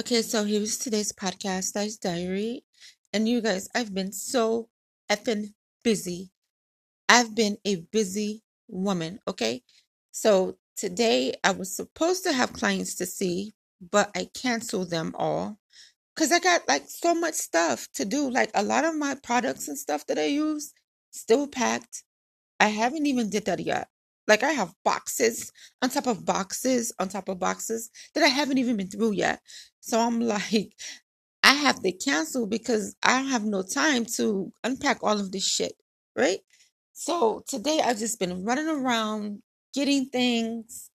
Okay, so here's today's podcast, Dice Diary. And you guys, I've been so effing busy. I've been a busy woman, okay? So today I was supposed to have clients to see, but I canceled them all because I got like so much stuff to do. Like a lot of my products and stuff that I use still packed. I haven't even did that yet. Like I have boxes on top of boxes on top of boxes that I haven't even been through yet. So I'm like, I have to cancel because I have no time to unpack all of this shit, right? So today I've just been running around getting things.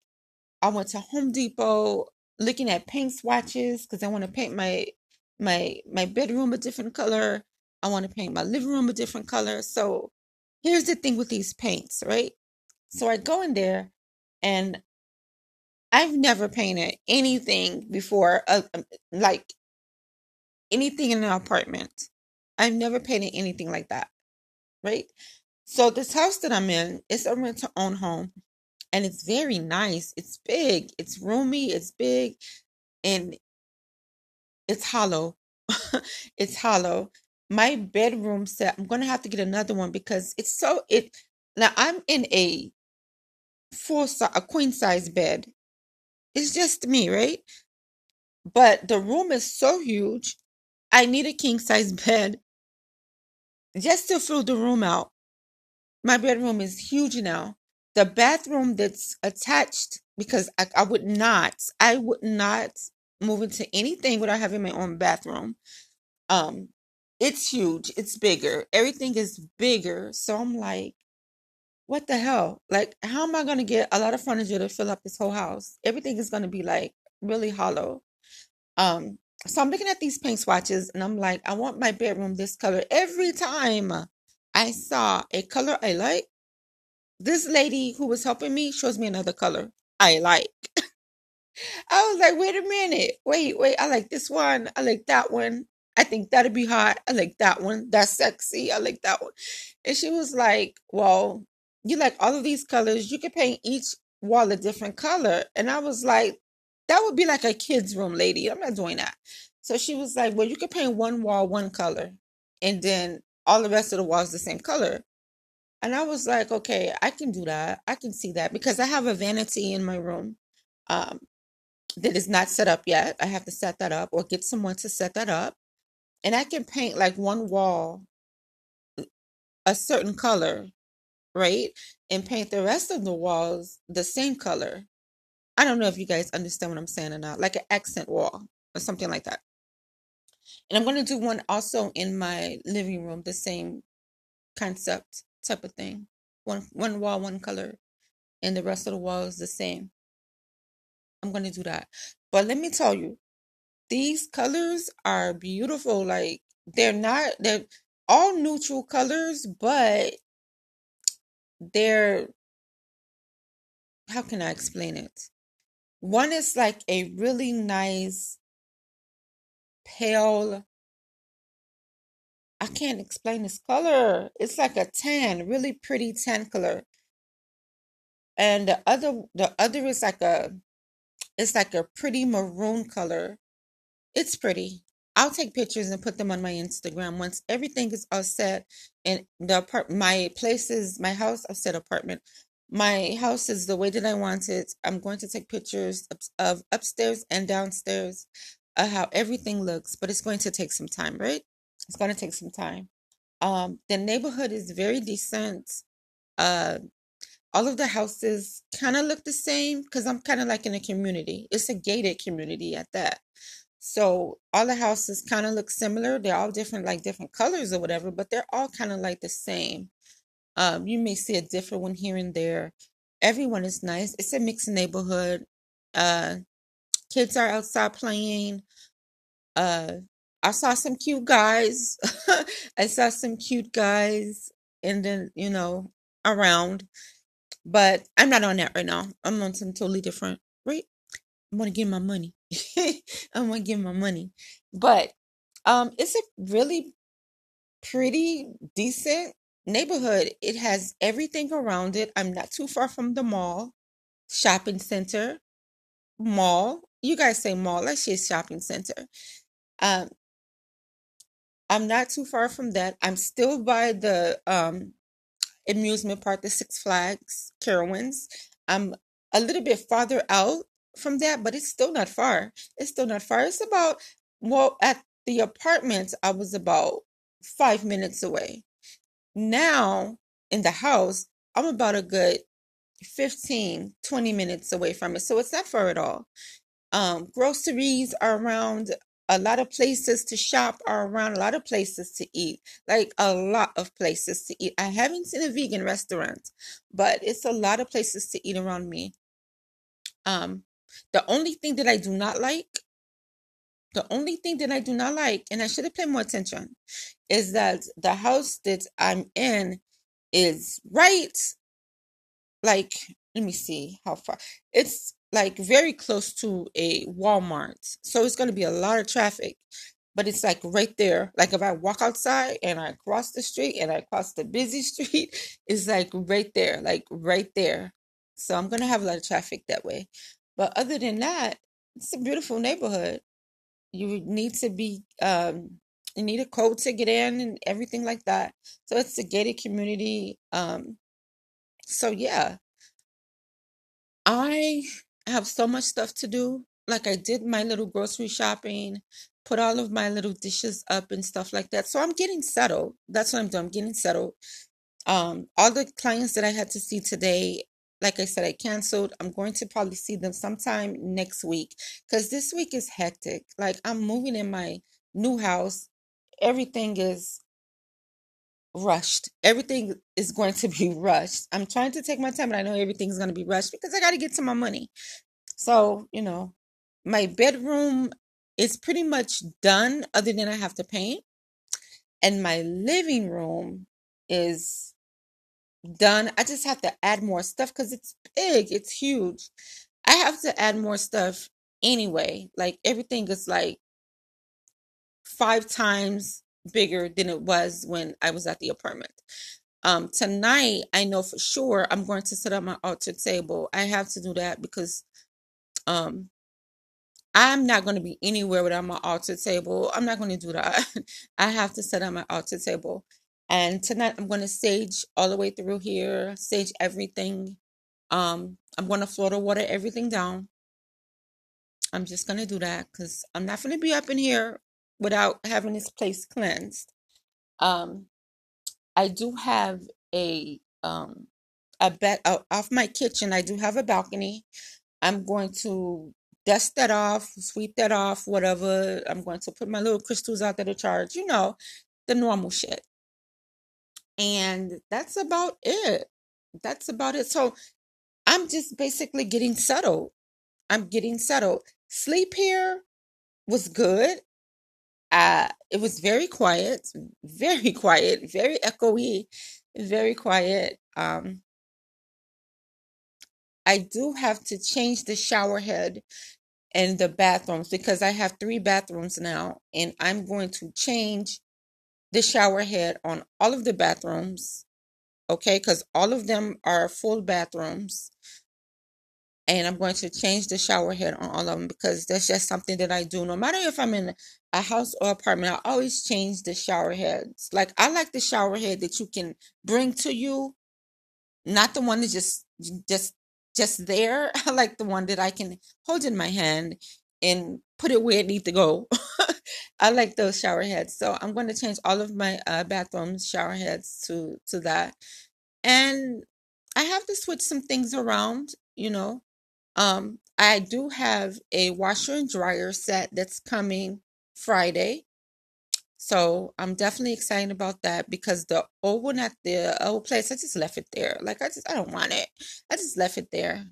I went to Home Depot looking at paint swatches because I want to paint my my my bedroom a different color. I want to paint my living room a different color. So here's the thing with these paints, right? So I go in there and I've never painted anything before, uh, um, like anything in an apartment. I've never painted anything like that, right? So this house that I'm in is a rent to own home and it's very nice. It's big, it's roomy, it's big, and it's hollow. it's hollow. My bedroom set, I'm gonna have to get another one because it's so it now I'm in a full size, a queen size bed. It's just me, right? But the room is so huge. I need a king size bed just to fill the room out. My bedroom is huge now. The bathroom that's attached, because I, I would not, I would not move into anything without having my own bathroom. Um, it's huge. It's bigger. Everything is bigger. So I'm like, what the hell? Like, how am I going to get a lot of furniture to fill up this whole house? Everything is going to be like really hollow. Um, so I'm looking at these paint swatches and I'm like, I want my bedroom this color. Every time I saw a color I like, this lady who was helping me shows me another color I like. I was like, wait a minute. Wait, wait. I like this one. I like that one. I think that'd be hot. I like that one. That's sexy. I like that one. And she was like, well, you like all of these colors. You could paint each wall a different color. And I was like, that would be like a kid's room, lady. I'm not doing that. So she was like, well, you could paint one wall one color and then all the rest of the walls the same color. And I was like, okay, I can do that. I can see that because I have a vanity in my room um, that is not set up yet. I have to set that up or get someone to set that up. And I can paint like one wall a certain color right? And paint the rest of the walls the same color. I don't know if you guys understand what I'm saying or not, like an accent wall or something like that. And I'm going to do one also in my living room, the same concept type of thing. One one wall, one color, and the rest of the walls the same. I'm going to do that. But let me tell you, these colors are beautiful. Like they're not they're all neutral colors, but they're how can I explain it? One is like a really nice pale I can't explain this color. It's like a tan, really pretty tan color. And the other the other is like a it's like a pretty maroon color. It's pretty. I'll take pictures and put them on my Instagram once everything is all set and the apart my place is my house I've said apartment. My house is the way that I want it. I'm going to take pictures of, upstairs and downstairs of how everything looks, but it's going to take some time, right? It's going to take some time. Um, the neighborhood is very decent. Uh, all of the houses kind of look the same because I'm kind of like in a community. It's a gated community at that. So all the houses kind of look similar. They're all different, like different colors or whatever, but they're all kind of like the same. Um, you may see a different one here and there. Everyone is nice. It's a mixed neighborhood. Uh, kids are outside playing. Uh, I saw some cute guys. I saw some cute guys, and then you know around. But I'm not on that right now. I'm on some totally different. I'm gonna get my money. I'm gonna give my money. But um it's a really pretty decent neighborhood. It has everything around it. I'm not too far from the mall, shopping center, mall, you guys say mall, let's say shopping center. Um, I'm not too far from that. I'm still by the um amusement park, the Six Flags Carowinds. I'm a little bit farther out from that, but it's still not far. It's still not far. It's about well at the apartment I was about five minutes away. Now in the house, I'm about a good 15, 20 minutes away from it. So it's not far at all. Um, groceries are around. A lot of places to shop are around. A lot of places to eat. Like a lot of places to eat. I haven't seen a vegan restaurant, but it's a lot of places to eat around me. Um, the only thing that I do not like, the only thing that I do not like, and I should have paid more attention, is that the house that I'm in is right like let me see how far it's like very close to a Walmart. So it's going to be a lot of traffic. But it's like right there. Like if I walk outside and I cross the street and I cross the busy street, it's like right there, like right there. So I'm going to have a lot of traffic that way. But other than that, it's a beautiful neighborhood. You need to be um you need a code to get in and everything like that. So it's a gated community. Um so yeah, I have so much stuff to do. Like I did my little grocery shopping, put all of my little dishes up and stuff like that. So I'm getting settled. That's what I'm doing. I'm getting settled. Um, all the clients that I had to see today, like I said, I canceled. I'm going to probably see them sometime next week because this week is hectic. Like I'm moving in my new house. Everything is rushed. Everything is going to be rushed. I'm trying to take my time, but I know everything's going to be rushed because I got to get to my money. So, you know, my bedroom is pretty much done, other than I have to paint. And my living room is done. I just have to add more stuff because it's big, it's huge. I have to add more stuff anyway. Like everything is like five times bigger than it was when I was at the apartment. Um, tonight, I know for sure I'm going to set up my altar table. I have to do that because um, I'm not going to be anywhere without my altar table. I'm not going to do that. I have to set up my altar table. And tonight, I'm going to sage all the way through here, sage everything. Um, I'm going to Florida water everything down. I'm just going to do that because I'm not going to be up in here without having this place cleansed. Um, I do have a um a bed uh, off my kitchen. I do have a balcony. I'm going to dust that off, sweep that off, whatever. I'm going to put my little crystals out there to charge. You know, the normal shit. And that's about it. That's about it. So I'm just basically getting settled. I'm getting settled. Sleep here was good. Uh, it was very quiet, very quiet, very echoey, very quiet. Um, I do have to change the shower head and the bathrooms because I have three bathrooms now, and I'm going to change the shower head on all of the bathrooms. Okay, because all of them are full bathrooms and I'm going to change the shower head on all of them because that's just something that I do. No matter if I'm in a house or apartment, I always change the shower heads. Like I like the shower head that you can bring to you, not the one that just just just there. I like the one that I can hold in my hand and put it where it needs to go. I like those shower heads. So I'm going to change all of my uh, bathroom shower heads to to that. And I have to switch some things around, you know. Um, I do have a washer and dryer set that's coming Friday. So I'm definitely excited about that because the old one at the old place, I just left it there. Like I just I don't want it. I just left it there.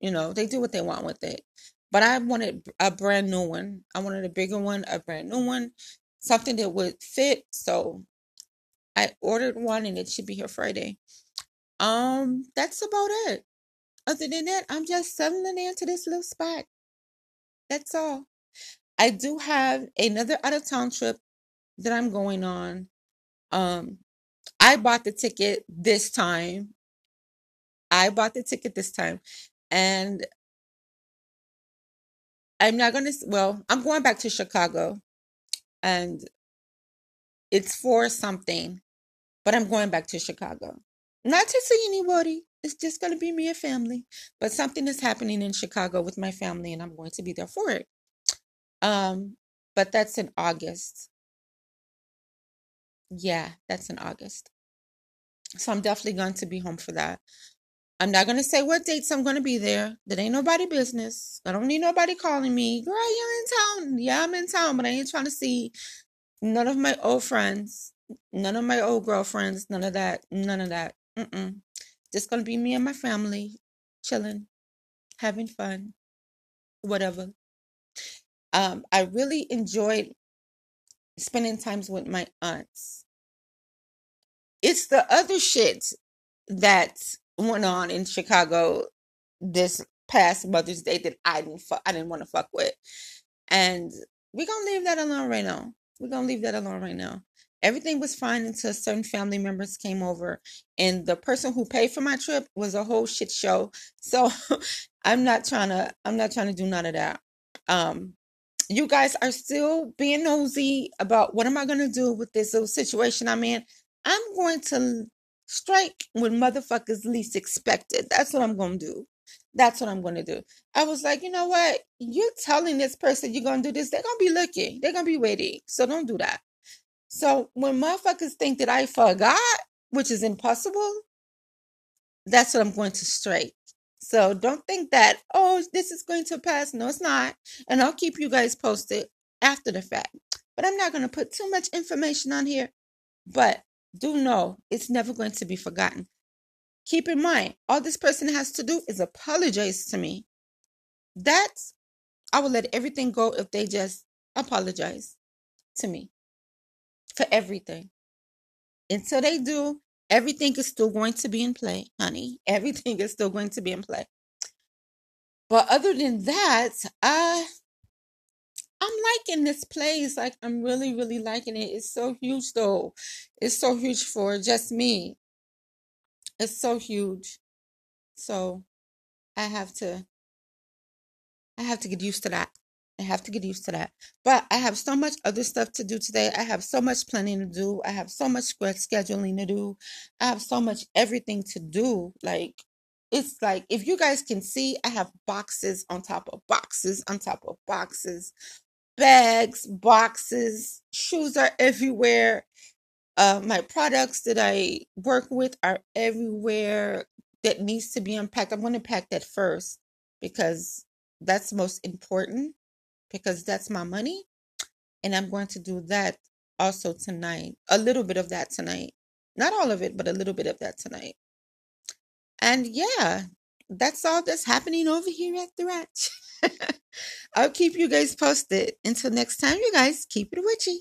You know, they do what they want with it. But I wanted a brand new one. I wanted a bigger one, a brand new one, something that would fit. So I ordered one and it should be here Friday. Um, that's about it. Other than that, I'm just settling into this little spot. That's all. I do have another out of town trip that I'm going on. Um, I bought the ticket this time. I bought the ticket this time. And I'm not gonna. Well, I'm going back to Chicago, and it's for something, but I'm going back to Chicago. Not to see anybody. It's just gonna be me and family. But something is happening in Chicago with my family, and I'm going to be there for it. Um, but that's in August. Yeah, that's in August. So I'm definitely going to be home for that. I'm not gonna say what dates I'm gonna be there. That ain't nobody business. I don't need nobody calling me. Girl, you're in town? Yeah, I'm in town, but I ain't trying to see none of my old friends, none of my old girlfriends, none of that, none of that. Mm-mm. Just gonna be me and my family, chilling, having fun, whatever. Um, I really enjoyed spending times with my aunts. It's the other shit that went on in Chicago this past Mother's Day that I didn't fu- I didn't want to fuck with. And we're gonna leave that alone right now. We're gonna leave that alone right now. Everything was fine until certain family members came over, and the person who paid for my trip was a whole shit show. So I'm not trying to I'm not trying to do none of that. Um, you guys are still being nosy about what am I gonna do with this little situation I'm in. I'm going to strike when motherfuckers least expected. That's what I'm gonna do. That's what I'm gonna do. I was like, you know what? You're telling this person you're gonna do this, they're gonna be looking, they're gonna be waiting. So don't do that. So when motherfuckers think that I forgot, which is impossible, that's what I'm going to strike. So don't think that, oh, this is going to pass. No, it's not. And I'll keep you guys posted after the fact. But I'm not going to put too much information on here. But do know it's never going to be forgotten. Keep in mind, all this person has to do is apologize to me. That's, I will let everything go if they just apologize to me for everything. Until they do, everything is still going to be in play, honey. Everything is still going to be in play. But other than that, I I'm liking this place. Like I'm really, really liking it. It's so huge though. It's so huge for just me. It's so huge. So I have to I have to get used to that. I have to get used to that. But I have so much other stuff to do today. I have so much planning to do. I have so much scheduling to do. I have so much everything to do. Like it's like if you guys can see, I have boxes on top of boxes on top of boxes, bags, boxes, shoes are everywhere. Uh, my products that I work with are everywhere that needs to be unpacked. I'm going to pack that first because that's most important because that's my money. And I'm going to do that also tonight. A little bit of that tonight. Not all of it, but a little bit of that tonight. And yeah, that's all that's happening over here at the ranch. I'll keep you guys posted. Until next time, you guys keep it witchy.